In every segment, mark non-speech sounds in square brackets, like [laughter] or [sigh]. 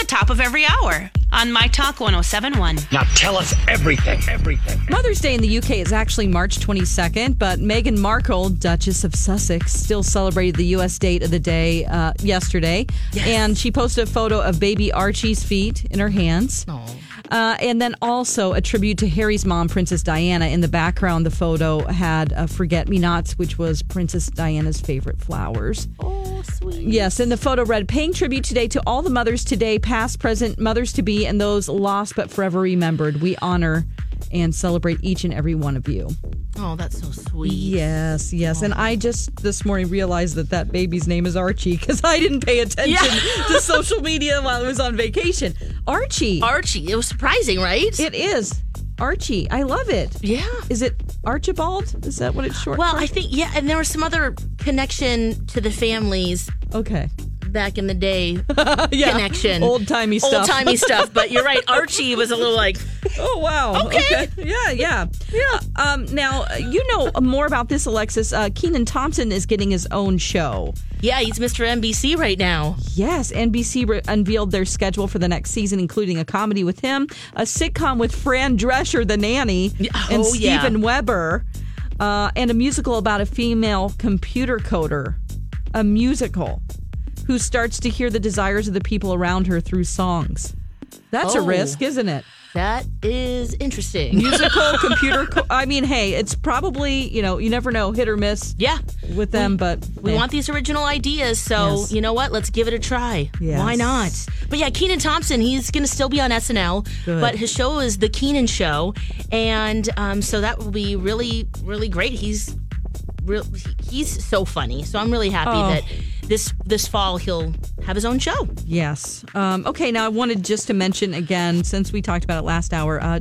the top of every hour on My Talk 1071. Now tell us everything, everything. Mother's Day in the UK is actually March 22nd, but Meghan Markle, Duchess of Sussex, still celebrated the U.S. date of the day uh, yesterday. Yes. And she posted a photo of baby Archie's feet in her hands. Uh, and then also a tribute to Harry's mom, Princess Diana. In the background, the photo had uh, Forget Me Nots, which was Princess Diana's favorite flowers. Oh, sweet. Yes, and the photo read, paying tribute today to all the mothers today, past, present, mothers to be, and those lost but forever remembered. We honor and celebrate each and every one of you. Oh, that's so sweet. Yes, yes. And I just this morning realized that that baby's name is Archie because I didn't pay attention [laughs] to social media while I was on vacation. Archie. Archie. It was surprising, right? it is. Archie. I love it. yeah. Is it Archibald? Is that what it's short Well, for? I think yeah, and there was some other connection to the families Okay. Back in the day. [laughs] Yeah. Connection. Old timey stuff. Old timey stuff. But you're right. [laughs] Archie was a little like, Oh wow. Okay. Yeah, yeah. Yeah. Um now you know more about this Alexis. Uh Kenan Thompson is getting his own show. yeah, he's Mr. NBC right now. Yes, NBC re- unveiled their schedule for the next season, including a comedy with him, a sitcom with Fran Drescher, the nanny, and oh, yeah. Steven Weber, uh, and a musical about a female computer coder. A musical who starts to hear the desires of the people around her through songs. That's a Oh. risk, isn't it? That is interesting. Musical [laughs] computer. Co- I mean, hey, it's probably you know you never know, hit or miss yeah. with them, but We eh. want these original ideas, so Yes. you know what? Let's give it a try. Yes. Why not? But yeah, Kenan Thompson, he's going to still be on SNL, Good. but his show is The Kenan Show, and um, so that will be really, really great. He's real, he's so funny, so I'm really happy Oh. that this this fall he'll have his own show. Yes. Um, okay. Now I wanted just to mention again, since we talked about it last hour, uh,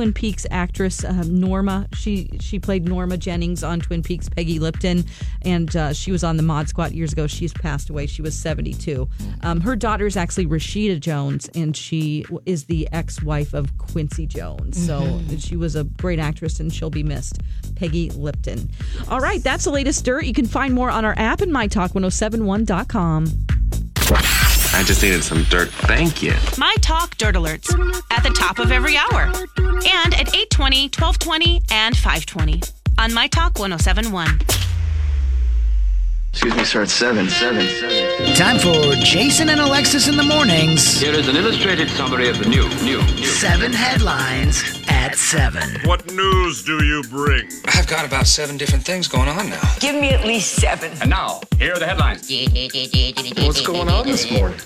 Twin Peaks actress uh, Norma. She she played Norma Jennings on Twin Peaks. Peggy Lipton, and uh, she was on the Mod Squad years ago. She's passed away. She was seventy two. Um, her daughter is actually Rashida Jones, and she is the ex wife of Quincy Jones. So she was a great actress, and she'll be missed. Peggy Lipton. All right, that's the latest dirt. You can find more on our app and mytalk1071.com. I just needed some dirt. Thank you. My Talk Dirt Alerts at the top of every hour and at 820, 1220, and 520 on My Talk 1071. Excuse me, sir. It's seven, seven, seven. Time for Jason and Alexis in the mornings. Here is an illustrated summary of the new, new, new. Seven headlines at seven. What news do you bring? I've got about seven different things going on now. Give me at least seven. And now, here are the headlines. What's going on this morning?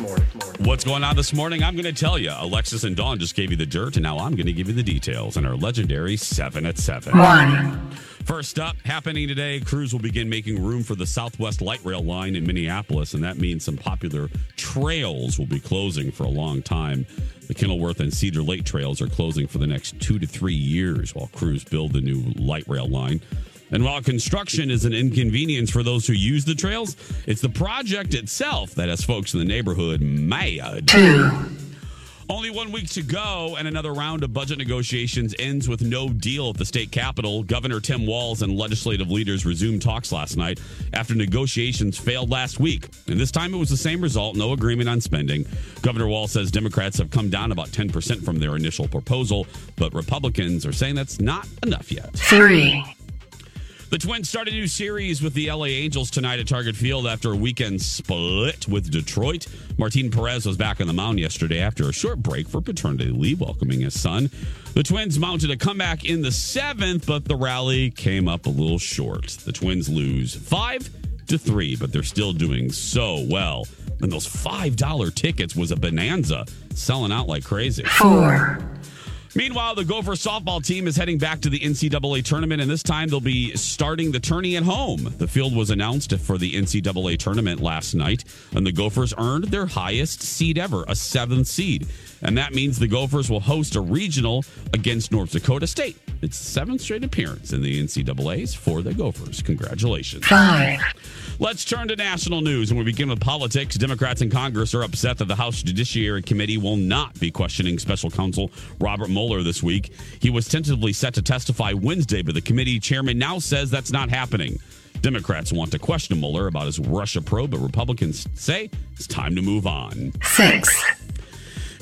What's going on this morning? I'm going to tell you. Alexis and Dawn just gave you the dirt, and now I'm going to give you the details in our legendary 7 at 7. One. First up, happening today, crews will begin making room for the Southwest Light Rail line in Minneapolis, and that means some popular trails will be closing for a long time. The Kenilworth and Cedar Lake trails are closing for the next two to three years while crews build the new light rail line. And while construction is an inconvenience for those who use the trails, it's the project itself that has folks in the neighborhood mad. Only one week to go, and another round of budget negotiations ends with no deal at the state capitol. Governor Tim Walz and legislative leaders resumed talks last night after negotiations failed last week. And this time it was the same result no agreement on spending. Governor Walz says Democrats have come down about 10% from their initial proposal, but Republicans are saying that's not enough yet. Three. The Twins start a new series with the LA Angels tonight at Target Field after a weekend split with Detroit. Martin Perez was back on the mound yesterday after a short break for paternity leave, welcoming his son. The Twins mounted a comeback in the seventh, but the rally came up a little short. The Twins lose five to three, but they're still doing so well. And those $5 tickets was a bonanza, selling out like crazy. Four. Meanwhile, the Gopher softball team is heading back to the NCAA tournament, and this time they'll be starting the tourney at home. The field was announced for the NCAA tournament last night, and the Gophers earned their highest seed ever, a seventh seed. And that means the Gophers will host a regional against North Dakota State. It's the seventh straight appearance in the NCAAs for the Gophers. Congratulations. Five. Let's turn to national news, and we begin with politics. Democrats in Congress are upset that the House Judiciary Committee will not be questioning special counsel Robert Mueller this week. He was tentatively set to testify Wednesday, but the committee chairman now says that's not happening. Democrats want to question Mueller about his Russia probe, but Republicans say it's time to move on. Six.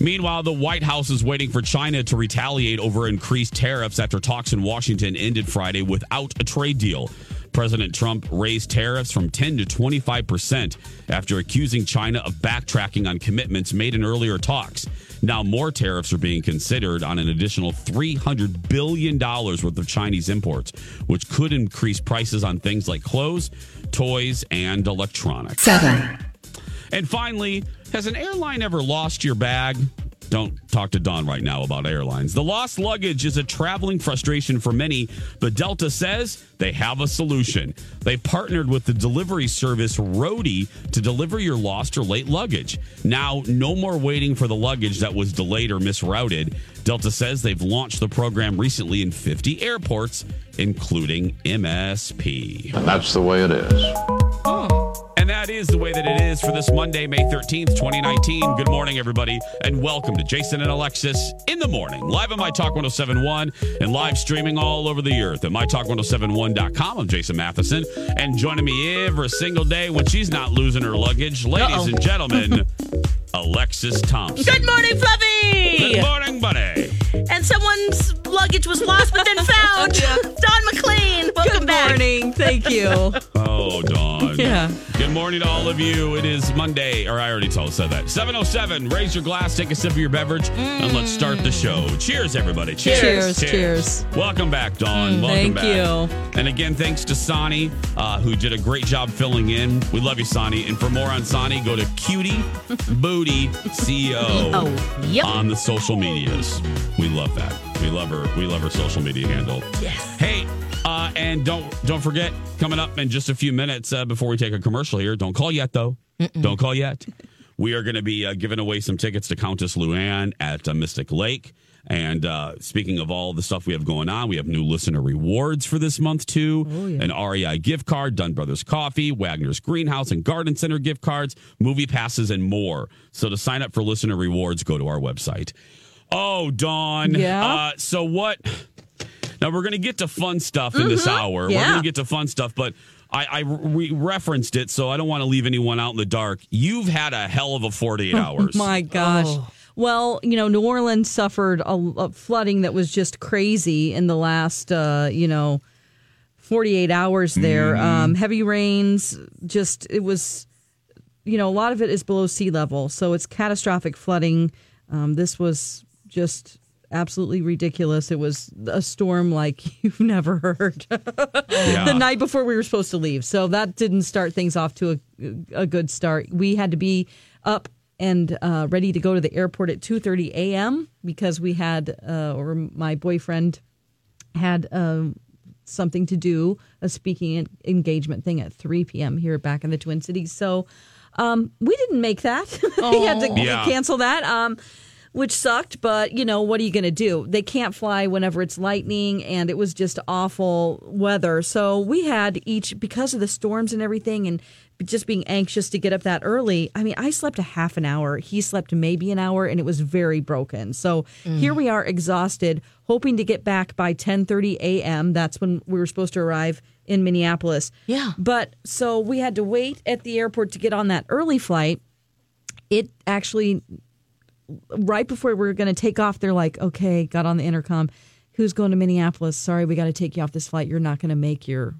Meanwhile, the White House is waiting for China to retaliate over increased tariffs after talks in Washington ended Friday without a trade deal. President Trump raised tariffs from 10 to 25% after accusing China of backtracking on commitments made in earlier talks. Now, more tariffs are being considered on an additional $300 billion worth of Chinese imports, which could increase prices on things like clothes, toys, and electronics. Seven. And finally, has an airline ever lost your bag? Don't talk to Dawn right now about airlines. The lost luggage is a traveling frustration for many, but Delta says they have a solution. They partnered with the delivery service Roadie to deliver your lost or late luggage. Now, no more waiting for the luggage that was delayed or misrouted. Delta says they've launched the program recently in 50 airports, including MSP. And that's the way it is. Is the way that it is for this Monday, May 13th, 2019. Good morning, everybody, and welcome to Jason and Alexis in the morning, live on My Talk 1071 and live streaming all over the earth at MyTalk1071.com. I'm Jason Matheson, and joining me every single day when she's not losing her luggage, ladies Uh-oh. and gentlemen, [laughs] Alexis Thompson. Good morning, Fluffy. Good morning, buddy. And someone's luggage was lost but then found. [laughs] Dawn McLean, welcome Good back. morning. Thank you. [laughs] Oh, Dawn. Yeah. Good morning to all of you. It is Monday, or I already told said that. 707. Raise your glass, take a sip of your beverage, and let's start the show. Cheers, everybody. Cheers. Cheers, cheers. Welcome back, Dawn. Welcome thank back. you. And again, thanks to Sonny, uh, who did a great job filling in. We love you, Sonny. And for more on Sonny, go to Cutie Booty CEO [laughs] Oh, yep. on the social medias. We love that. We love her. We love her social media handle. Yes. Hey, uh, and don't don't forget coming up in just a few minutes uh, before we take a commercial here. Don't call yet though. Don't call yet. We are going to be uh, giving away some tickets to Countess Luann at uh, Mystic Lake. And uh, speaking of all the stuff we have going on, we have new listener rewards for this month too. An REI gift card, Dunn Brothers Coffee, Wagner's Greenhouse and Garden Center gift cards, movie passes, and more. So to sign up for listener rewards, go to our website. Oh, Dawn. Yeah? Uh, so what? Now we're going to get to fun stuff in this hour. Yeah. We're going to get to fun stuff, but I, I we referenced it, so I don't want to leave anyone out in the dark. You've had a hell of a 48 [laughs] hours. My gosh. Well, you know, New Orleans suffered a, a flooding that was just crazy in the last, uh, you know, 48 hours there. Um, heavy rains, just, it was, you know, a lot of it is below sea level. So it's catastrophic flooding. Um, this was just absolutely ridiculous. It was a storm like [laughs] you've never heard. Yeah. the night before we were supposed to leave. So that didn't start things off to a, a good start. We had to be up and uh, ready to go to the airport at 2:30 a.m. because we had, uh, or my boyfriend had um, something to do, a speaking engagement thing at 3 p.m. here back in the Twin Cities. So um, we didn't make that. [laughs] he had to Yeah. cancel that. Um, which sucked, but you know, what are you going to do? They can't fly whenever it's lightning, and it was just awful weather. So we had each, because of the storms and everything, and just being anxious to get up that early. I mean, I slept a half an hour. He slept maybe an hour, and it was very broken. So mm. here we are, exhausted, hoping to get back by 10:30 a.m. That's when we were supposed to arrive in Minneapolis. Yeah. But so we had to wait at the airport to get on that early flight. It actually right before we were going to take off, they're like, okay, got on the intercom. Who's going to Minneapolis? Sorry, we got to take you off this flight. You're not going to make your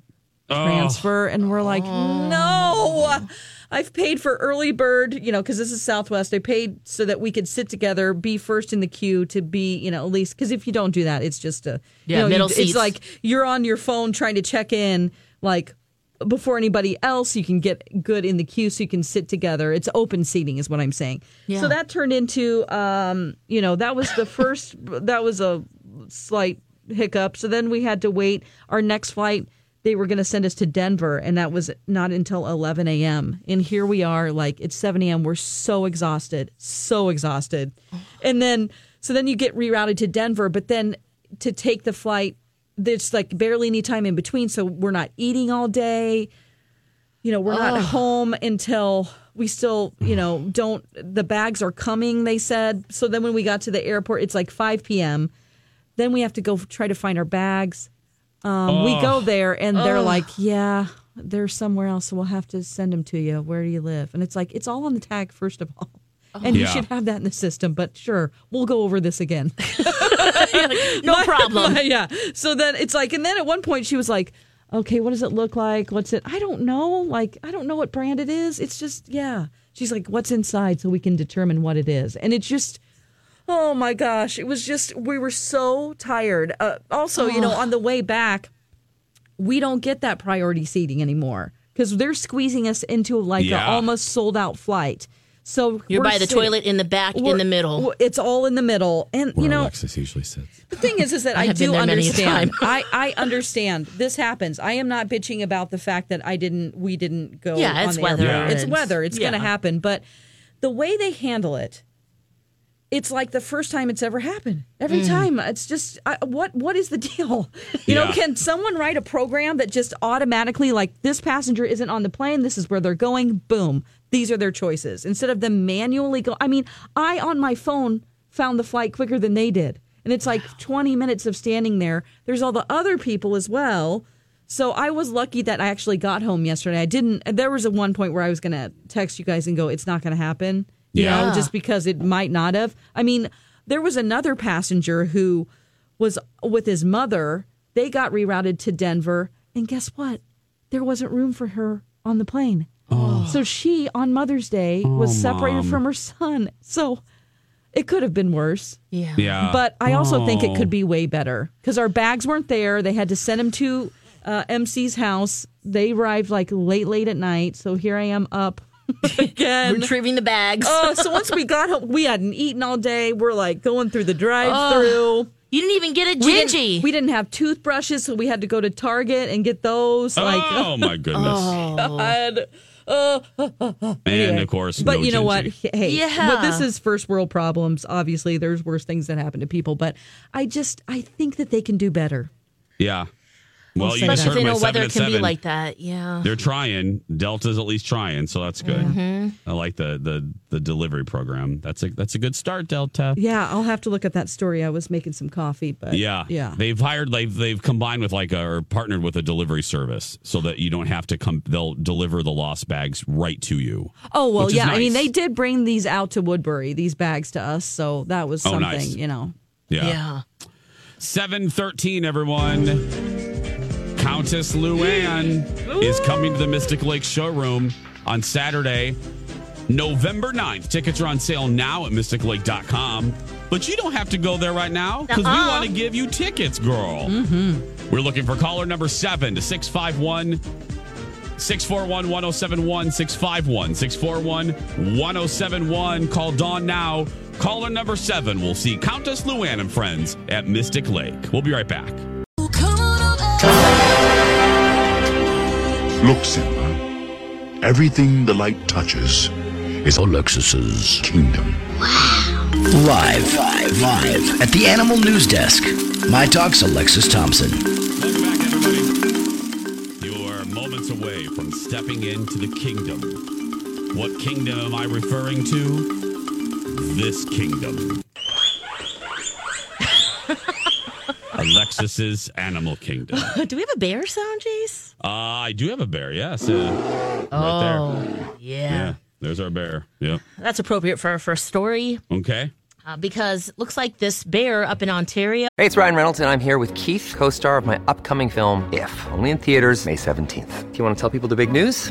transfer, and we're like, no. I've paid for early bird, you know, because this is Southwest. I paid so that we could sit together, be first in the queue to be, you know, at least because if you don't do that, it's just a, Yeah, you know, middle you- seats. It's like you're on your phone trying to check in, like before anybody else. You can get good in the queue, so you can sit together. It's open seating, is what I'm saying. Yeah. So that turned into, um, you know, that was the first. [laughs] that was a slight hiccup. So then we had to wait. Our next flight, they were going to send us to Denver, and that was not until 11 a.m. And here we are, like it's 7 a.m. We're so exhausted, so exhausted. And then, so then you get rerouted to Denver, but then to take the flight, there's like barely any time in between. So we're not eating all day. You know, we're not home until we still, you know, don't, the bags are coming, they said. So then when we got to the airport, it's like 5 p.m. Then we have to go try to find our bags. Um, We go there and they're like, yeah, they're somewhere else. So we'll have to send them to you. Where do you live? And it's like, it's all on the tag, first of all. And you should have that in the system, but sure, we'll go over this again. [laughs] no [laughs] problem. yeah. So then it's like, and then at one point she was like, okay, what does it look like? What's it? I don't know. Like, I don't know what brand it is. It's just, yeah. She's like, what's inside so we can determine what it is. And it's just, oh my gosh. It was just, we were so tired. Uh, also, you know, on the way back, we don't get that priority seating anymore because they're squeezing us into like Yeah. an almost sold out flight. So You're by the sitting- toilet in the back, in the middle. It's all in the middle, and Where you know Alexis usually sits. the thing is, is that [laughs] I I, do there many a understand. I I understand this happens. I am not bitching about the fact that I didn't. We didn't go. Yeah, on it's the weather airplane. It's and- weather. It's going to happen. But the way they handle it, it's like the first time it's ever happened. Every Mm. time, it's just I, what what is the deal? [laughs] You know, can someone write a program that just automatically like this passenger isn't on the plane? This is where they're going. Boom. These are their choices instead of them manually go. I mean, I on my phone found the flight quicker than they did, and it's like twenty minutes of standing there. There's all the other people as well. So I was lucky that I actually got home yesterday. I didn't. There was a one point where I was going to text you guys and go, "It's not going to happen." You Yeah. know, just because it might not have. I mean, there was another passenger who was with his mother. They got rerouted to Denver, and guess what? There wasn't room for her on the plane. Oh. So she, on Mother's Day, was separated Mom. from her son. So it could have been worse. Yeah. Yeah. But I also think it Oh. could be way better because our bags weren't there. They had to send them to uh, MC's house. They arrived like late, late at night. So here I am up again. Retrieving the bags. Oh, so once we [laughs] got home, we hadn't eaten all day. We're like going through the drive-through. Oh, you didn't even get a we, didn't, Gingy. we didn't have toothbrushes, so we had to go to Target and get those. Like, oh [laughs] my goodness! Oh. [laughs] God. Oh, and of course, but no you know what? Gingy. Hey, Yeah. but this is first world problems. Obviously, there's worse things that happen to people. But I just, I think that they can do better. Yeah. Well, you say just heard they my know seven weather at can be like that. Yeah. They're trying. Delta's at least trying, so that's good. Mm-hmm. I like the the the delivery program. That's a that's a good start, Delta. Yeah, I'll have to look at that story. I was making some coffee, but Yeah, yeah. They've hired, they've they've combined with like a, or partnered with a delivery service so that you don't have to come. They'll deliver the lost bags right to you. Oh well, which is yeah. I mean, they did bring these out to Woodbury, these bags to us, so that was Oh, something, nice. you know. Yeah, yeah. seven thirteen. Everyone, Countess Luann is coming to the Mystic Lake showroom on Saturday, November 9th. Tickets are on sale now at mysticlake.com. But you don't have to go there right now because we want to give you tickets, girl. Mm-hmm. We're looking for caller number seven to 651 641 1071 651 641 1071. Call Dawn now. Caller number seven will see Countess Luann and friends at Mystic Lake. We'll be right back. Look, Simba. Everything the light touches is Alexis's kingdom. Wow. Live, live, live at the Animal News Desk. My Talk's Alexis Thompson. Welcome back, everybody. You are moments away from stepping into the kingdom. What kingdom am I referring to? This kingdom. Alexis's animal kingdom. Uh, [laughs] Do we have a bear sound, Jace? I do have a bear, yes. Uh, right there. Oh, yeah. Yeah, there's our bear. Yeah. That's appropriate for our first story. Okay. uh, because looks like this bear up in Ontario. Hey, it's Ryan Reynolds, and I'm here with Keith, co star of my upcoming film, If, only in theaters, May 17th. Do you want to tell people the big news?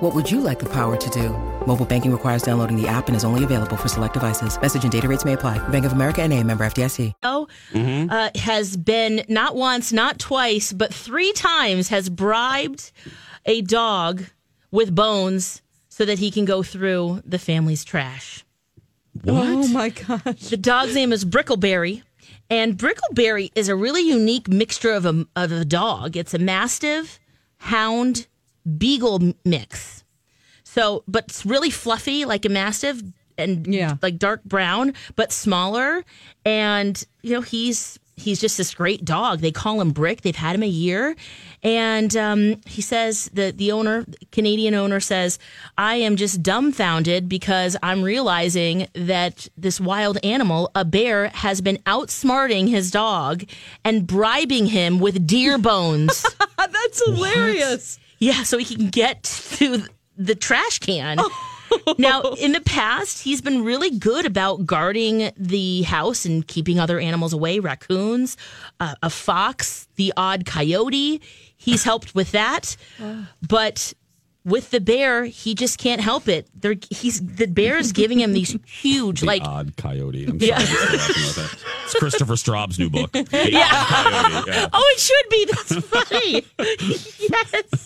What would you like the power to do? Mobile banking requires downloading the app and is only available for select devices. Message and data rates may apply. Bank of America and a member FDIC. Oh, uh, has been not once, not twice, but three times has bribed a dog with bones so that he can go through the family's trash. What? Oh my gosh. The dog's name is Brickleberry. And Brickleberry is a really unique mixture of a, of a dog. It's a Mastiff, Hound, Beagle mix. So, but it's really fluffy like a Mastiff and Yeah. like dark brown, but smaller. And, you know, he's he's just this great dog. They call him Brick. They've had him a year. And um, he says that the owner, Canadian owner, says, I am just dumbfounded because I'm realizing that this wild animal, a bear, has been outsmarting his dog and bribing him with deer bones. [laughs] That's hilarious. Yeah, so he can get to the trash can. [laughs] now, in the past, he's been really good about guarding the house and keeping other animals away raccoons, uh, a fox, the odd coyote. He's helped with that. [sighs] But with the bear, he just can't help it. They're, he's the bear is giving him these huge, [laughs] The like odd coyote. I'm sorry. Yeah. I'm still laughing about that. It's Christopher Straub's new book. [laughs] The Yeah. Yeah. Oh, it should be. That's funny. yes.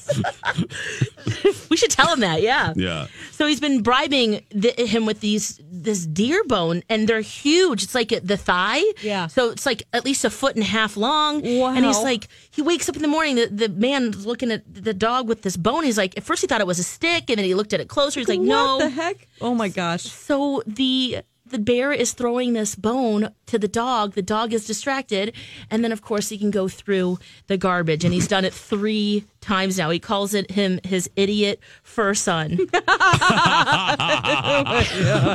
We should tell him that. Yeah. Yeah. So he's been bribing the, him with these this deer bone, and they're huge. It's like the thigh. Yeah. So it's like at least a foot and a half long. Wow. And he's like, he wakes up in the morning. The, the man's looking at the dog with this bone. He's like, at first he thought it was a stick, and then he looked at it closer. He's like, no. What the heck? Oh my gosh. So the the bear is throwing this bone to the dog. The dog is distracted, and then of course he can go through the garbage. And he's done it three times now. He calls it him his idiot fur son. [laughs] [laughs]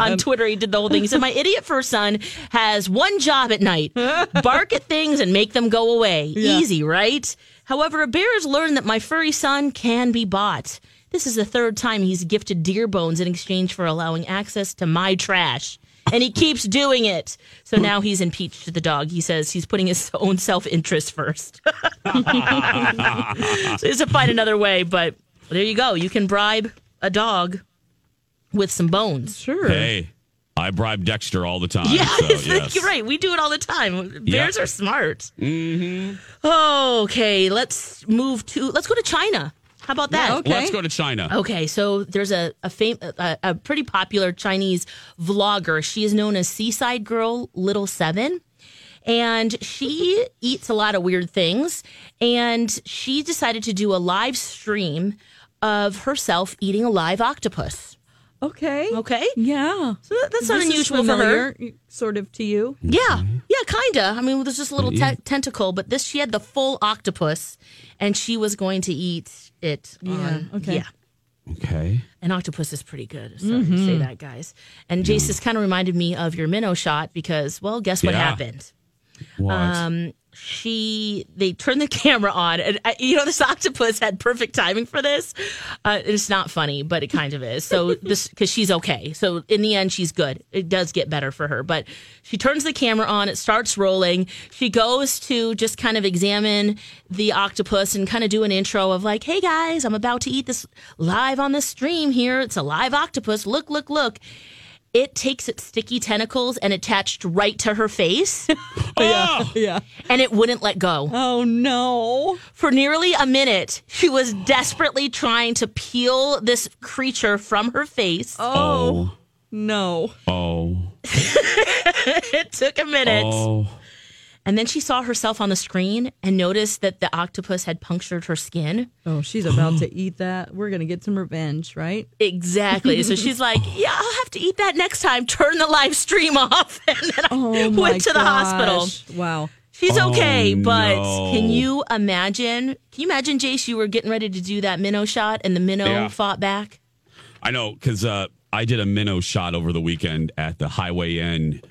On Twitter, he did the whole thing. He said, "My idiot fur son has one job at night: [laughs] bark at things and make them go away. Yeah. Easy, right? However, a bear has learned that my furry son can be bought." This is the third time he's gifted deer bones in exchange for allowing access to my trash. And he keeps doing it. So now he's impeached the dog. He says he's putting his own self interest first. [laughs] so he has to find another way. But there you go. You can bribe a dog with some bones. Sure. Hey, I bribe Dexter all the time. Yeah, so, [laughs] yes. you're right. We do it all the time. Bears Yep. are smart. Mm-hmm. Okay, let's move to, let's go to China. How about that? Let's go to China. Okay, so there's a a, fam- a a pretty popular Chinese vlogger. She is known as Seaside Girl Little Seven, and she eats a lot of weird things. And she decided to do a live stream of herself eating a live octopus. Okay. Okay. Yeah. So that- that's not This unusual for her. Sort of to you. Yeah, mm-hmm. yeah, kinda. I mean, there's just a little te- tentacle, but this she had the full octopus, and she was going to eat it. Yeah, on- okay. Yeah. Okay. An octopus is pretty good. Sorry to mm-hmm. say that, guys. And Jace, mm-hmm. this kind of reminded me of your minnow shot because, well, guess what Yeah. happened? What? Um, she they turned the [laughs] camera on, and uh, you know this octopus had perfect timing for this. Uh, it's not funny, but it kind of is. So [laughs] this because she's okay. So in the end, she's good. It does get better for her, but she turns the camera on. It starts rolling. She goes to just kind of examine the octopus and kind of do an intro of like, "Hey guys, I'm about to eat this live on the stream here. It's a live octopus. Look, look, look." It takes its sticky tentacles and attached right to her face. [laughs] Yeah. [laughs] Oh. Yeah. and it wouldn't let go. Oh no. For nearly a minute, she was desperately trying to peel this creature from her face. Oh. oh. No. Oh. [laughs] it took a minute. Oh. And then she saw herself on the screen and noticed that the octopus had punctured her skin. Oh, she's about to [gasps] eat that. We're going to get some revenge, right? Exactly. So [laughs] she's like, Yeah, I'll have to eat that next time. Turn the live stream off. [laughs] And then I Oh, my went to the hospital. gosh. Wow. She's Oh, okay, but no. can you imagine? Can you imagine, Jace, you were getting ready to do that minnow shot and the minnow Yeah. fought back? I know because uh, I did a minnow shot over the weekend at the Highway Inn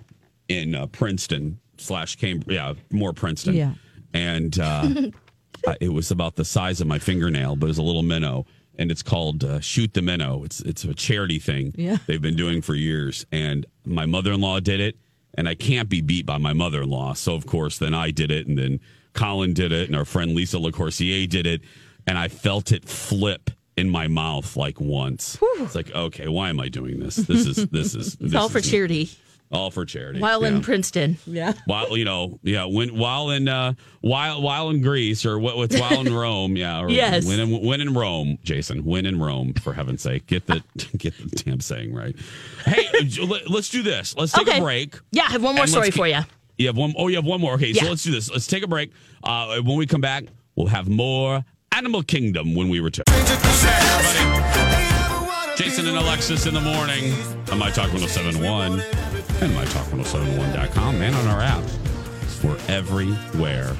in uh, Princeton slash Cambridge. Yeah, more Princeton. Yeah. And uh, [laughs] I- it was about the size of my fingernail, but it was a little minnow. And it's called uh, Shoot the Minnow. It's it's a charity thing Yeah. they've been doing for years. And my mother in law did it, and I can't be beat by my mother in law. So of course, then I did it, and then Colin did it, and our friend Lisa Lacourcier did it, and I felt it flip in my mouth like once. It's like, okay, why am I doing this? This is this is [laughs] this all for is- charity. All for charity. While yeah. in Princeton. Yeah. While you know, yeah, when while in uh, while while in Greece or what what's while in [laughs] Rome, yeah, or Yes. when in, when in Rome, Jason, when in Rome, for heaven's sake, get the [laughs] get the damn saying right. Hey, let- let's do this. Let's take Okay. a break. Yeah, I have one more story let's for you. You have one oh you have one more. Okay, so let's do this. Let's take a break. Uh, when we come back, we'll have more Animal Kingdom when we return. Jason and Alexis in the morning on My Talk 1071 and MyTalk1071.com and on our app. We're everywhere.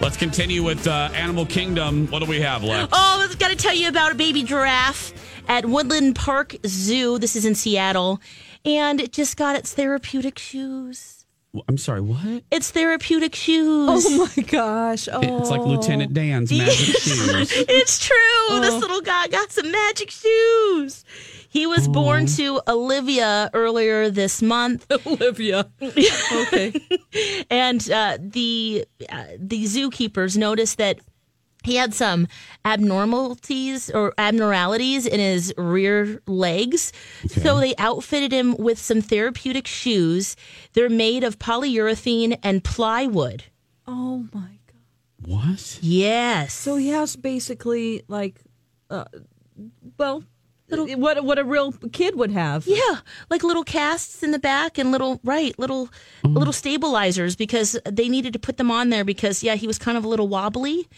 Let's continue with uh, Animal Kingdom. What do we have left? Oh, I've got to tell you about a baby giraffe at Woodland Park Zoo. This is in Seattle. And it just got its therapeutic shoes. I'm sorry, what? It's therapeutic shoes. Oh my gosh. Oh. It's like Lieutenant Dan's magic [laughs] shoes. it's true. This little guy got some magic shoes. He was born to Olivia earlier this month. [laughs] Olivia. [laughs] Okay. and uh, the uh, the zookeepers noticed that he had some abnormalities or abnormalities in his rear legs. So they outfitted him with some therapeutic shoes. They're made of polyurethane and plywood. Oh my god. What? Yes. So he has basically like, uh, well, what what a real kid would have. Yeah, like little casts in the back and little right, little little stabilizers because they needed to put them on there because yeah, he was kind of a little wobbly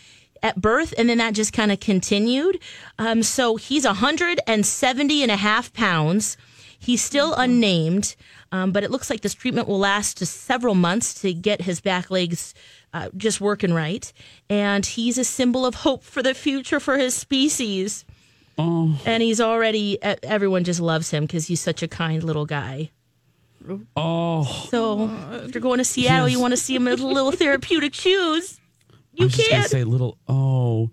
at birth and then that just kind of continued. Um, so he's 170 and a half pounds. He's still unnamed, um, but it looks like this treatment will last just several months to get his back legs uh, just working right. And he's a symbol of hope for the future for his species. Oh. And he's already, everyone just loves him because he's such a kind little guy. Oh. So if you're going to Seattle, you want to see him in little [laughs] therapeutic shoes. I You was just gonna can. say little oh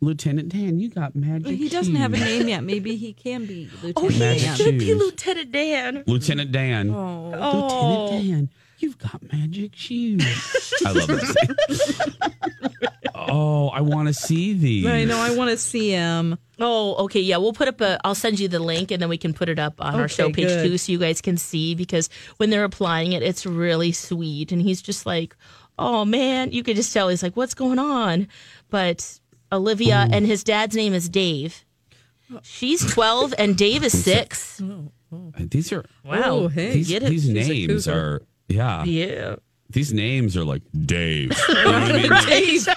Lieutenant Dan, you got magic. He doesn't have a name yet. Maybe he can be Lieutenant [laughs] Oh, he Magic Dan. should be. Lieutenant Dan. Lieutenant Dan. Oh. Oh. Lieutenant Dan, you've got magic shoes. I love that. oh, I want to see these. I know. I want to see him. Oh, okay. Yeah, we'll put up a. I'll send you the link, and then we can put it up on our show page good. too, so you guys can see. Because when they're applying it, it's really sweet, and he's just like, "Oh man," you could just tell he's like, "What's going on?" But Olivia and his dad's name is Dave. She's twelve, and Dave is six. Oh, oh. Uh, these are Wow. Oh, hey, these, get it. these names are yeah. Yeah. These names are like Dave. [laughs] You know I mean? Dave.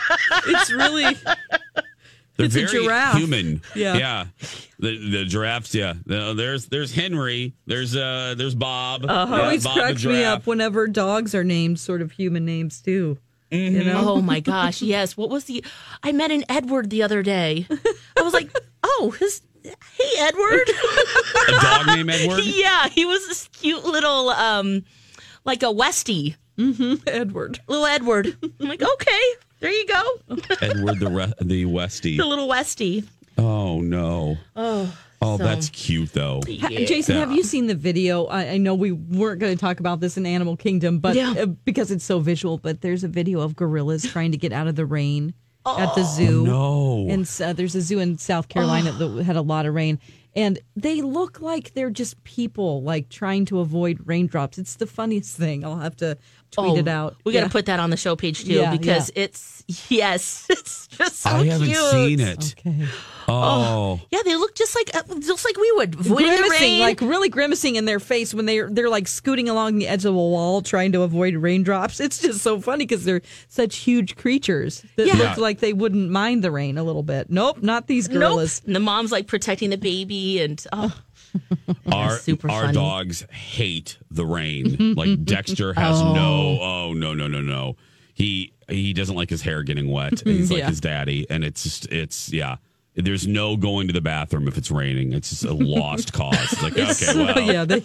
it's really. they're It's a giraffe. human. Yeah. yeah. The the giraffes. Yeah. There's there's Henry. There's uh there's Bob. Uh-huh. Yeah, always Bob cracks me up whenever dogs are named sort of human names too. You know? Oh my gosh, yes. What was the? I met an Edward the other day. I was like, oh, his. Hey, Edward. A dog named Edward. [laughs] yeah, he was this cute little, um, like a Westie, Edward. little Edward. I'm like, okay, there you go, [laughs] Edward the re- the Westie. the little Westie. Oh no. Oh, Oh, so- that's cute though. Ha- Jason, have you seen the video? I, I know we weren't going to talk about this in Animal Kingdom, but Yeah. uh, because it's so visual, but there's a video of gorillas trying to get out of the rain at the zoo. Oh, no. And uh, there's a zoo in South Carolina that had a lot of rain, and they look like they're just people like trying to avoid raindrops. It's the funniest thing. I'll have to tweet it out. Oh, We got to Yeah. put that on the show page too Yeah, because it's yes, [laughs] it's just so cute. I haven't cute. seen it. Okay. Oh. Yeah, they look just like uh, just like we would avoiding the grimacing, rain. like really grimacing in their face when they're they're like scooting along the edge of a wall trying to avoid raindrops. It's just so funny because they're such huge creatures that Yeah. look like they wouldn't mind the rain a little bit. Nope, not these gorillas. Nope. And the mom's like protecting the baby, and oh, [laughs] Our our funny. dogs hate the rain. [laughs] like Dexter has Oh. no oh no no no no. He he doesn't like his hair getting wet. [laughs] He's like Yeah. his daddy, and it's just it's yeah. There's no going to the bathroom if it's raining. It's just a lost cause. It's like okay, well, yeah, they,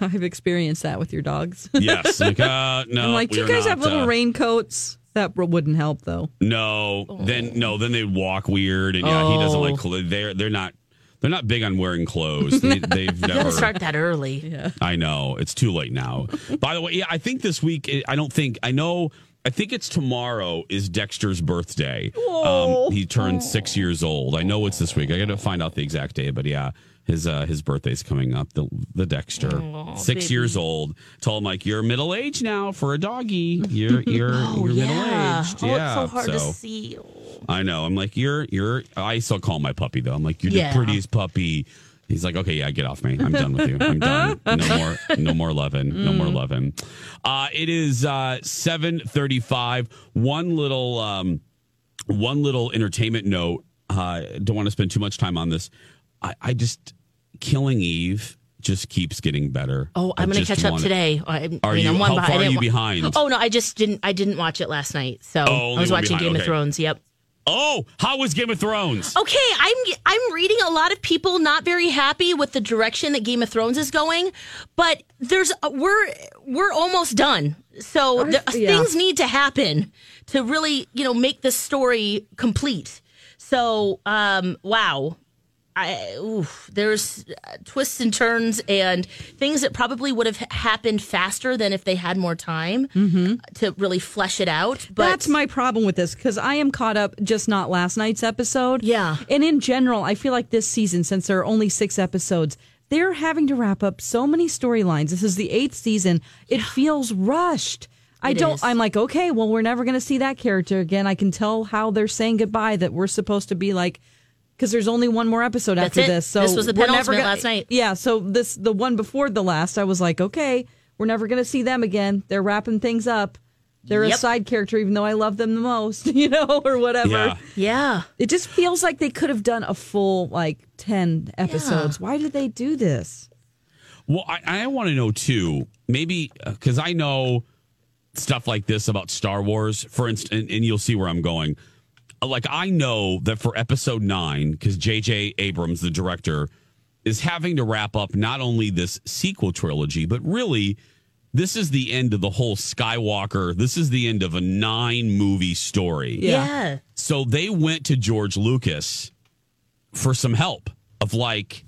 I've experienced that with your dogs. yes, like uh, no. I'm like, do you guys not, have little uh, raincoats? That wouldn't help though. No, then no, then they walk weird, and yeah, he doesn't like. Oh. They're they're not they're not big on wearing clothes. They, [laughs] they've never. gotta start that early. Yeah. I know it's too late now. By the way, yeah, I think this week. I don't think I know. I think it's tomorrow is Dexter's birthday. Um, he turned six years old. I know it's this week. I got to find out the exact day, but yeah, his uh, his birthday's coming up. The the Dexter, Aw, six baby. years old. Told him like you're middle aged now for a doggy. You're [laughs] you're Oh, you're yeah. middle aged. Oh, yeah, it's so hard to see. I know. I'm like, you're, you're, I still call my puppy though. I'm like, you're Yeah. the prettiest puppy. He's like, okay, yeah, get off me. I'm done with you. I'm done. [laughs] No more, no more loving. No more loving. Uh, it is, uh, 735. One little, um, one little entertainment note. Uh, don't want to spend too much time on this. I, I just, Killing Eve just keeps getting better. Oh, I I'm gonna catch up today. I, Are I mean, you- I'm one how behind. far are you behind? Oh no, I just didn't. I didn't watch it last night, so Oh, I was watching behind, Game of. Thrones. Yep. Oh, how was Game of Thrones? Okay, I'm I'm reading a lot of people not very happy with the direction that Game of Thrones is going, but there's we're we're almost done. So the, yeah. things need to happen to really, you know, make this story complete. So, um wow. I, oof, there's uh, twists and turns and things that probably would have happened faster than if they had more time to really flesh it out. But That's my problem with this because I am caught up, just not last night's episode. Yeah. And in general, I feel like this season, since there are only six episodes, they're having to wrap up so many storylines. This is the eighth season. It feels rushed. I It don't, is. I'm like, okay, well, we're never going to see that character again. I can tell how they're saying goodbye that we're supposed to be like, because there's only one more episode That's after it. this. So This was the penultimate gonna- last night. Yeah. So this, the one before the last, I was like, okay, we're never going to see them again. They're wrapping things up. They're a side character, even though I love them the most, [laughs] you know, or whatever. Yeah. yeah. It just feels like they could have done a full like ten episodes. Why did they do this? Well, I, I want to know too, maybe uh, because I know stuff like this about Star Wars, for instance, and, and you'll see where I'm going. Uh, like, I know that for episode nine, because J.J. Abrams, the director, is having to wrap up not only this sequel trilogy, but really, this is the end of the whole Skywalker. This is the end of a nine movie story. Yeah. So they went to George Lucas for some help of like,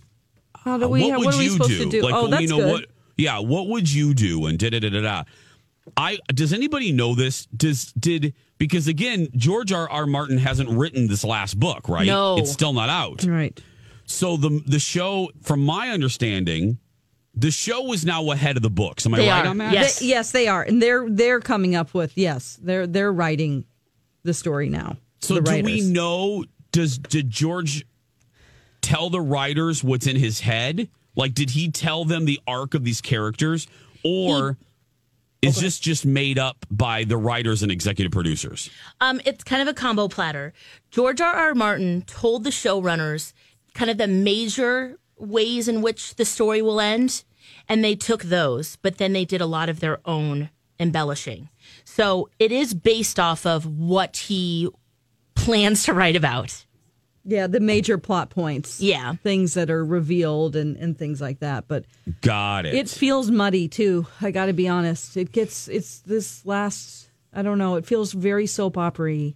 How do we? what what would we you supposed do? to do? Like, oh, well, that's you know good. what? Yeah, what would you do? And da da da da da. I does anybody know this? Does did because again, George R. R. Martin hasn't written this last book, right? No. it's still not out. Right. So the the show, from my understanding, the show is now ahead of the books. Am I They right are, on that? yes. They- yes, they are, and they're they're coming up with yes, they're they're writing the story now. So do we know? Does did George tell the writers what's in his head? Like, did he tell them the arc of these characters, or is this just made up by the writers and executive producers? Um, it's kind of a combo platter. George R. R. Martin told the showrunners kind of the major ways in which the story will end, and they took those, but then they did a lot of their own embellishing. So it is based off of what he plans to write about. Yeah, the major plot points. Yeah. things that are revealed and and things like that. But Got it. it feels muddy too. I got to be honest. It gets it's this last. I don't know. It feels very soap opera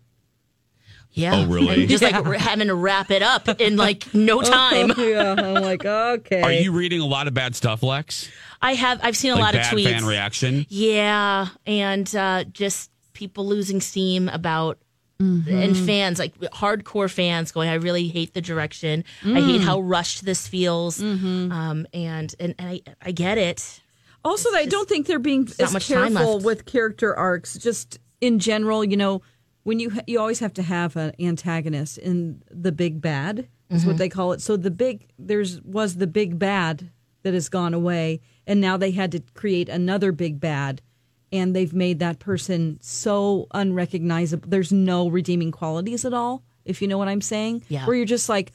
Yeah. Oh, really? And [laughs] just like r- having to wrap it up in like no [laughs] time. yeah, I'm like okay. Are you reading a lot of bad stuff, Lex? I have. I've seen a like lot of tweets. fan reaction. Yeah, and uh, just people losing steam about and fans like hardcore fans going i really hate the direction i hate Mm. how rushed this feels Mhm. um, and and, and I, I get it Also, I don't think they're being as careful with character arcs. Just in general, you know, when you you always have to have an antagonist in the big bad is what Mhm. they call it. So the big there's was the big bad that has gone away, and now they had to create another big bad, and they've made that person so unrecognizable. There's no redeeming qualities at all. If you know what I'm saying, Yeah. Where you're just like,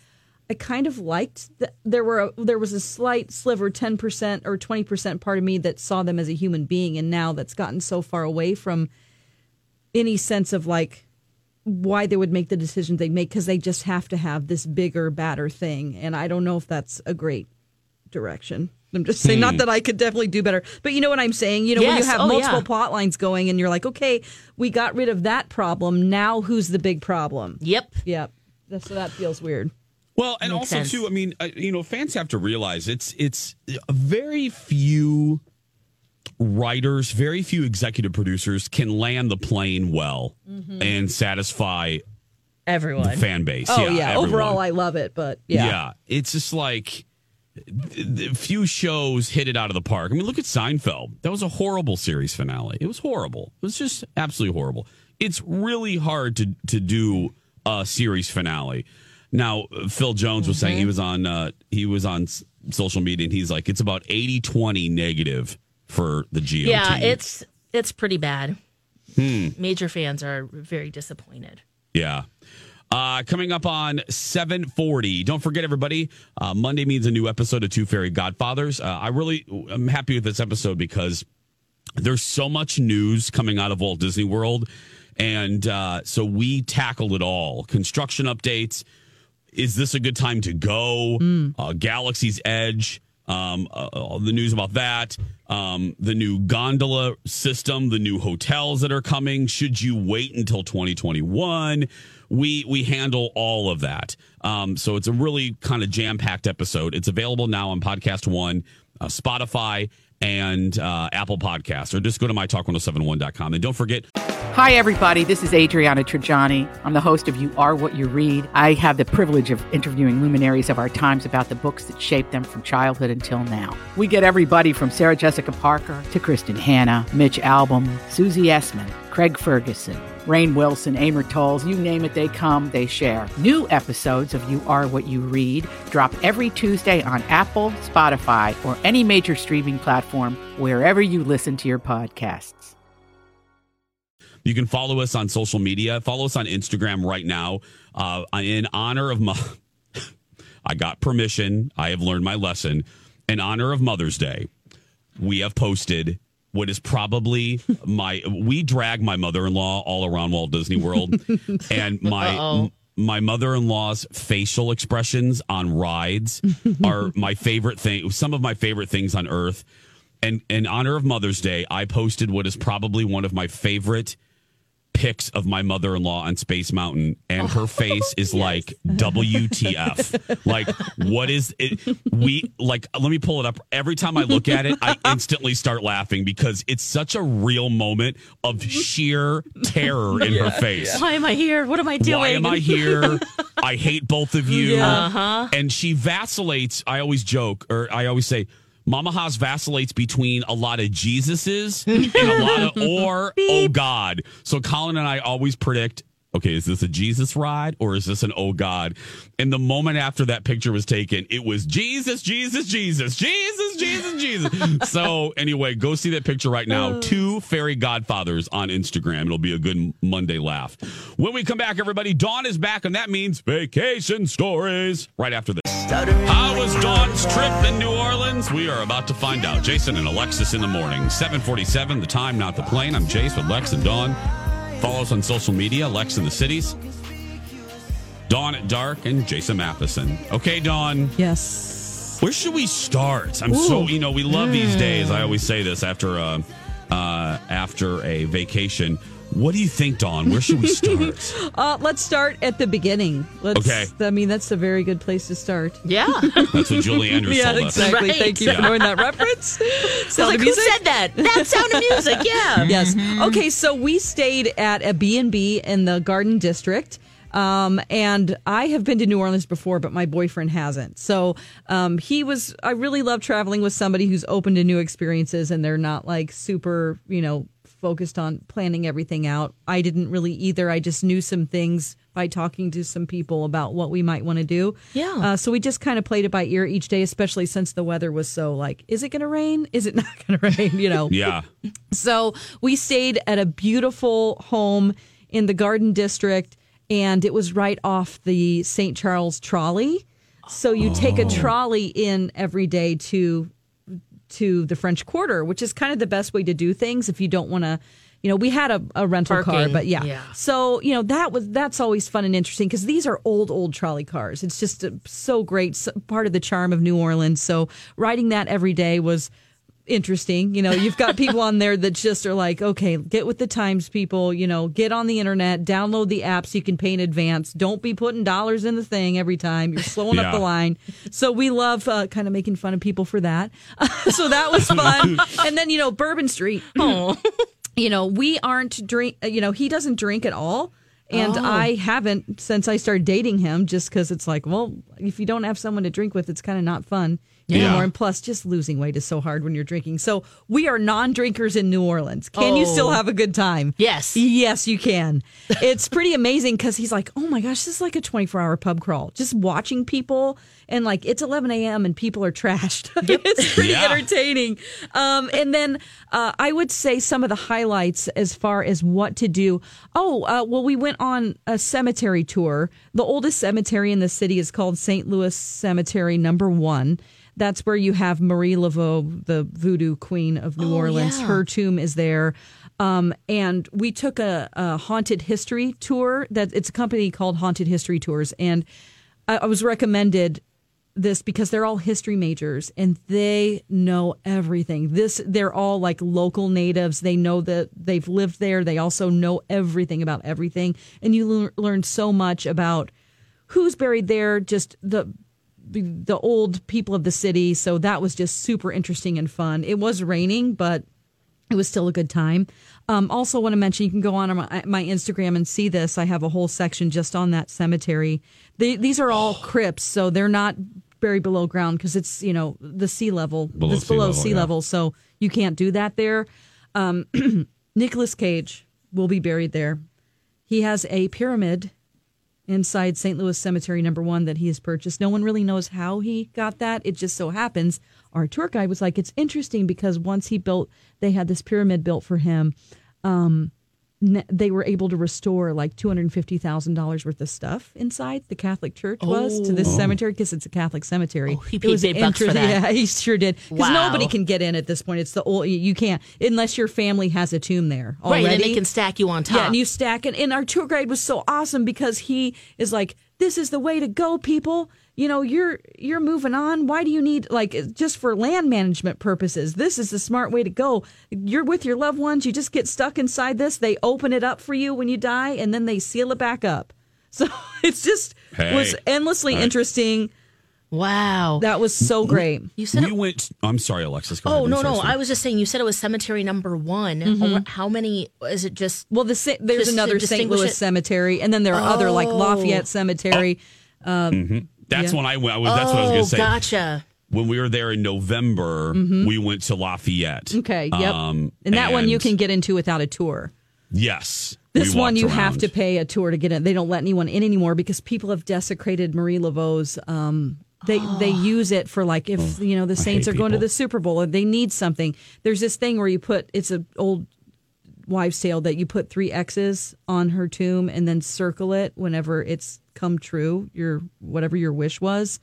I kind of liked that there were there was a slight sliver, ten percent or twenty percent part of me that saw them as a human being, and now that's gotten so far away from any sense of like why they would make the decisions they make because they just have to have this bigger, badder thing, and I don't know if that's a great direction. I'm just saying, not Hmm. that I could definitely do better, but you know what I'm saying. You know, when you have Oh, multiple yeah. plot lines going, and you're like, okay, we got rid of that problem. Now, who's the big problem? Yep. Yep. That's, so that feels weird. Well, and Makes also sense. too, I mean, uh, you know, fans have to realize it's it's very few writers, very few executive producers can land the plane well Mhm. and satisfy everyone the fan base. Oh yeah, everyone. overall I love it, but yeah. Yeah, it's just like th- th- few shows hit it out of the park. I mean, look at Seinfeld. That was a horrible series finale. It was horrible. It was just absolutely horrible. It's really hard to to do a series finale. Now, Phil Jones was saying he was on uh, he was on social media and he's like it's about 80-20 negative for the GOT. yeah it's it's pretty bad Hmm. major fans are very disappointed Yeah. Uh, coming up on 740. Don't forget, everybody, uh, Monday means a new episode of Two Fairy Godfathers. Uh, I really am happy with this episode because there's so much news coming out of Walt Disney World. And uh, so we tackled it all construction updates. Is this a good time to go? Uh, Galaxy's Edge. Um, uh, all the news about that. Um, the new gondola system, the new hotels that are coming. Should you wait until 2021? We we handle all of that. Um, so it's a really kind of jam packed episode. It's available now on Podcast One, uh, Spotify, and uh, Apple Podcasts. Or just go to mytalk1071.com. And don't forget, Hi, everybody. This is Adriana Trigiani. I'm the host of You Are What You Read. I have the privilege of interviewing luminaries of our times about the books that shaped them from childhood until now. We get everybody from Sarah Jessica Parker to Kristin Hannah, Mitch Albom, Susie Essman, Craig Ferguson, Rainn Wilson, Amor Towles, you name it, they come, they share. New episodes of You Are What You Read drop every Tuesday on Apple, Spotify, or any major streaming platform wherever you listen to your podcasts. You can follow us on social media. Follow us on Instagram right now. Uh, in honor of my, [laughs] I got permission. I have learned my lesson. In honor of Mother's Day, we have posted what is probably my. We drag my mother-in-law all around Walt Disney World, [laughs] and my. Uh-oh. My mother-in-law's facial expressions on rides [laughs] are my favorite thing. Some of my favorite things on earth. And in honor of Mother's Day, I posted what is probably one of my favorite pics of my mother-in-law on Space Mountain, and her face is like WTF. [laughs] like, what is it? We like. Let me pull it up. Every time I look at it, I [laughs] instantly start laughing because it's such a real moment of sheer terror in her face. why am i here what am i doing Why am I here? [laughs] I hate both of you. Yeah. Uh-huh. And she vacillates. I always joke, or I always say, Mama Haas vacillates between a lot of Jesuses and a lot of, [laughs] or, oh God. So Colin and I always predict, okay, is this a Jesus ride or is this an oh God? And the moment after that picture was taken, it was Jesus, Jesus, Jesus, Jesus, Jesus, Jesus. [laughs] so anyway, go see that picture right now. Oh. Two fairy godfathers on Instagram. It'll be a good Monday laugh. When we come back, everybody, Dawn is back, and that means vacation stories right after this. How was Dawn's trip in New Orleans? We are about to find out. Jason and Alexis in the morning. 747, the time, not the plane. I'm Jace with Lex and Dawn. Follow us on social media, Lex in the cities. Dawn at dark and Jason Matheson. Okay, Dawn. Yes. Where should we start? I'm so you know we love these Mm. days. I always say this after uh, uh, after a vacation. What do you think, Dawn? Where should we start? [laughs] Uh, let's start at the beginning. Let's, Okay. I mean, that's a very good place to start. Yeah. That's what Julie [laughs] Andrews yeah, told us. exactly. Right. Thank you for knowing that reference. [laughs] I was Sound like, of who said that? That sound of music. Yeah. Yes. Okay, so we stayed at a B&B in the Garden District. Um, and I have been to New Orleans before, but my boyfriend hasn't. So um, he was, I really love traveling with somebody who's open to new experiences and they're not like super, you know, focused on planning everything out. I didn't really either. I just knew some things by talking to some people about what we might want to do. Yeah. Uh, so we just kind of played it by ear each day, especially since the weather was so like, is it going to rain? Is it [laughs] not going to rain? You know? Yeah. So we stayed at a beautiful home in the Garden District, and it was right off the St. Charles trolley. So you take a trolley in every day to to the French Quarter, which is kind of the best way to do things if you don't want to. You know, we had a, a rental car, but yeah. yeah. So you know that was that's always fun and interesting because these are old old trolley cars. It's just uh so great, so, part of the charm of New Orleans. So riding that every day was interesting. You know, you've got people on there that just are like, okay, get with the times, people. You know, get on the internet, download the app so you can pay in advance. Don't be putting dollars in the thing every time. You're slowing up the line. So we love uh, kind of making fun of people for that. [laughs] so that was fun. and then you know, Bourbon Street. you know, we aren't drink. uh, You know, he doesn't drink at all. And Oh. I haven't since I started dating him, just because it's like, well, if you don't have someone to drink with, it's kind of not fun Yeah. anymore. And plus, just losing weight is so hard when you're drinking. So we are non-drinkers in New Orleans. Can you Oh. still have a good time? Yes. Yes, you can. [laughs] It's pretty amazing because he's like, oh my gosh, this is like a 24 hour pub crawl. Just watching people and like it's 11 a.m. and people are trashed. [laughs] it's pretty Yeah. entertaining. Um, and then uh, I would say some of the highlights as far as what to do. Oh, uh, well, we went on a cemetery tour. The oldest cemetery in the city is called St. Louis Cemetery Number One. That's where you have Marie Laveau, the voodoo queen of New Oh, Orleans. yeah. Her tomb is there. Um, and we took a, a haunted history tour. That it's a company called Haunted History Tours, and I, I was recommended this because they're all history majors and they know everything. This they're all like local natives. They know that they've lived there. They also know everything about everything, and you lear- learn so much about who's buried there. Just the the old people of the city. So that was just super interesting and fun. It was raining, but it was still a good time. Um, also, want to mention you can go on my, my Instagram and see this. I have a whole section just on that cemetery. They, these are all crypts, so they're not buried below ground because it's you know the sea level. Below it's sea below level, sea yeah. level, so you can't do that there. Um, [clears throat] Nicolas Cage will be buried there. He has a pyramid inside St. Louis Cemetery number one that he has purchased. No one really knows how he got that. It just so happens. Our tour guide was like, it's interesting because once he built, they had this pyramid built for him. Um, they were able to restore like two hundred fifty thousand dollars worth of stuff inside the Catholic Church was to this Oh. cemetery because it's a Catholic cemetery. Oh, he paid big bucks for that. [laughs] Yeah, he sure did. Because Wow. nobody can get in at this point. It's the old you can't unless your family has a tomb there already. Right, and they can stack you on top. Yeah, and you stack it. And our tour guide was so awesome because he is like, "This is the way to go, people. You know, you're you're moving on. Why do you need like just for land management purposes? This is the smart way to go. You're with your loved ones. You just get stuck inside this. They open it up for you when you die, and then they seal it back up. [laughs] So it's just Hey. was endlessly All right. interesting. Wow, that was so great. You said we went. I'm sorry, Alexis. Go Oh ahead. no I'm no! sorry, I was just saying. You said it was cemetery number one. Mhm. How many is it? Just Well, the sa- there's another St. Louis it? cemetery, and then there are other like Oh. Lafayette Cemetery. Um, Mhm. That's yeah. when I went. I was, that's what I was Oh, going to say. gotcha. When we were there in November, Mhm. we went to Lafayette. Okay, yep. Um, and that one you can get into without a tour. Yes. This one you have to pay a tour to get in. They don't let anyone in anymore because people have desecrated Marie Laveau's. Um, they they [gasps] use it for like if you know the Saints are going to the Super Bowl and they need something. There's this thing where you put it's an old wives' tale that you put three X's on her tomb and then circle it whenever it's come true. Your whatever your wish was.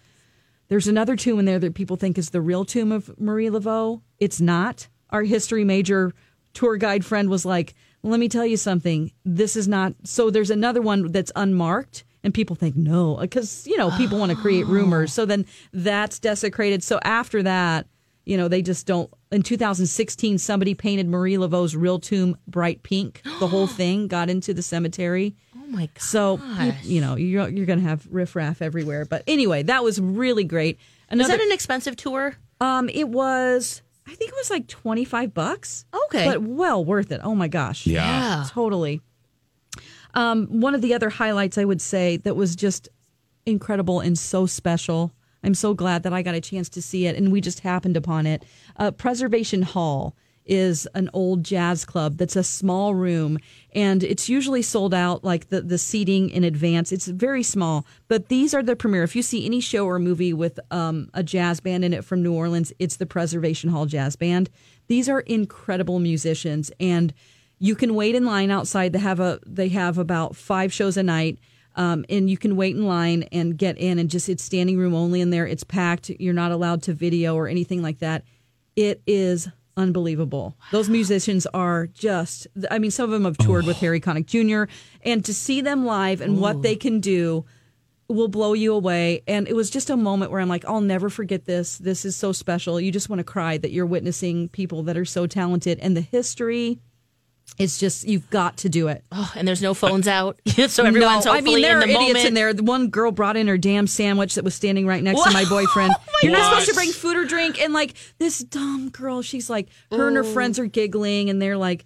There's another tomb in there that people think is the real tomb of Marie Laveau. It's not. Our history major tour guide friend was like, "Let me tell you something. This is not." So there's another one that's unmarked, and people think no, because you know people want to create rumors. So then that's desecrated. So after that, you know they just don't in 2016, somebody painted Marie Laveau's real tomb bright pink. [gasps] The whole thing got into the cemetery. Oh my god! So you, you know you're you're gonna have riffraff everywhere. But anyway, that was really great. Was that an expensive tour? Um, it was. I think it was like twenty five bucks. Okay, but well worth it. Oh my gosh. Yeah. Yeah. totally. Um, one of the other highlights I would say that was just incredible and so special. I'm so glad that I got a chance to see it, and we just happened upon it. Uh, Preservation Hall is an old jazz club that's a small room and it's usually sold out like the, the seating in advance. It's very small but these are the premiere if you see any show or movie with um, a jazz band in it from new orleans it's the preservation hall jazz band. These are incredible musicians and you can wait in line outside. They have a they have about five shows a night um, and you can wait in line and get in and just it's standing room only in there it's packed you're not allowed to video or anything like that it is unbelievable. Those musicians are just, I mean, some of them have toured with Harry Connick Jr., and to see them live and what they can do will blow you away. And it was just a moment where I'm like, I'll never forget this. This is so special. You just want to cry that you're witnessing people that are so talented and the history. It's just you've got to do it. Oh, and there's no phones out, [laughs] so everyone's no, I mean, there in are the idiots moment. in there. The one girl brought in her damn sandwich that was standing right next to my [laughs] boyfriend. [laughs] You're not supposed to bring food or drink, and like this dumb girl, she's like, her and her friends are giggling, and they're like,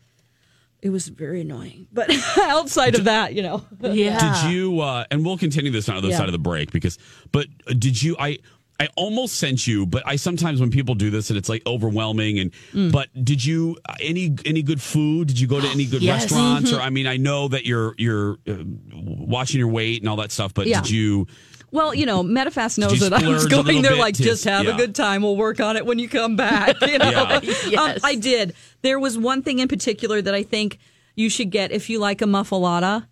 it was very annoying. But outside of that, you know, yeah. Did you? Uh, and we'll continue this on the other Yeah. side of the break because. But uh, did you? I. I almost sent you, but I sometimes when people do this and it's like overwhelming. And Mm. but did you uh, any any good food? Did you go to any good Yes. restaurants? Mhm. Or I mean, I know that you're you're uh, watching your weight and all that stuff, but Yeah. did you? Well, you know, Metafast knows that I was going there like, to- just have yeah. a good time. We'll work on it when you come back. [laughs] You know? Yeah. Um, [laughs] I did. There was one thing in particular that I think you should get if you like a muffuletta,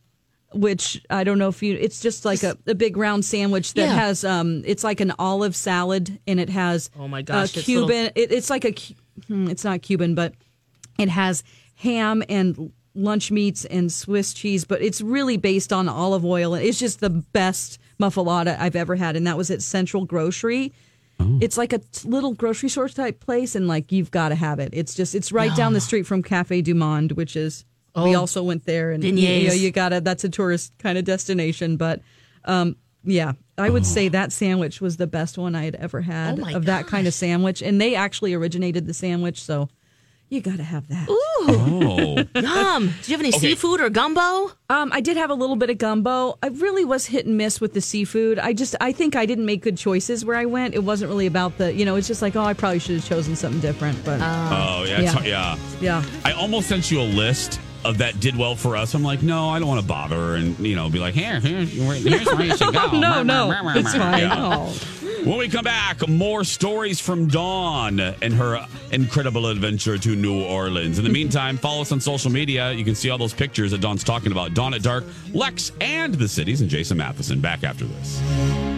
which I don't know if you, it's just like a, a big round sandwich that Yeah. has, um, it's like an olive salad and it has Oh my gosh, a it's Cuban, little- it, it's like a, Cu- hmm, it's not Cuban, but it has ham and lunch meats and Swiss cheese, but it's really based on olive oil. It's just the best muffuletta I've ever had, and that was at Central Grocery. It's like a little grocery store type place, and like you've got to have it. It's just it's right down the street from Cafe Du Monde, which is we Oh. also went there, and you, know, you gotta. That's a tourist kind of destination, but um, yeah, I would say that sandwich was the best one I had ever had Oh my of that kind of sandwich, and they actually originated the sandwich, so you got to have that. Ooh, Oh, [laughs] yum! Did you have any Okay. seafood or gumbo? Um, I did have a little bit of gumbo. I really was hit and miss with the seafood. I just, I think I didn't make good choices where I went. It wasn't really about the, you know, it's just like, oh, I probably should have chosen something different. But oh yeah, it's- Yeah. yeah. yeah, I almost sent you a list of that did well for us. I'm like, no, I don't want to bother and you know be like, here, here, here's where you should go. [laughs] no, no, it's fine. Yeah. Oh. When we come back, more stories from Dawn and her incredible adventure to New Orleans. In the meantime, follow us on social media. You can see all those pictures that Dawn's talking about. Dawn at Dark, Lex, and the cities, and Jason Matheson. Back after this.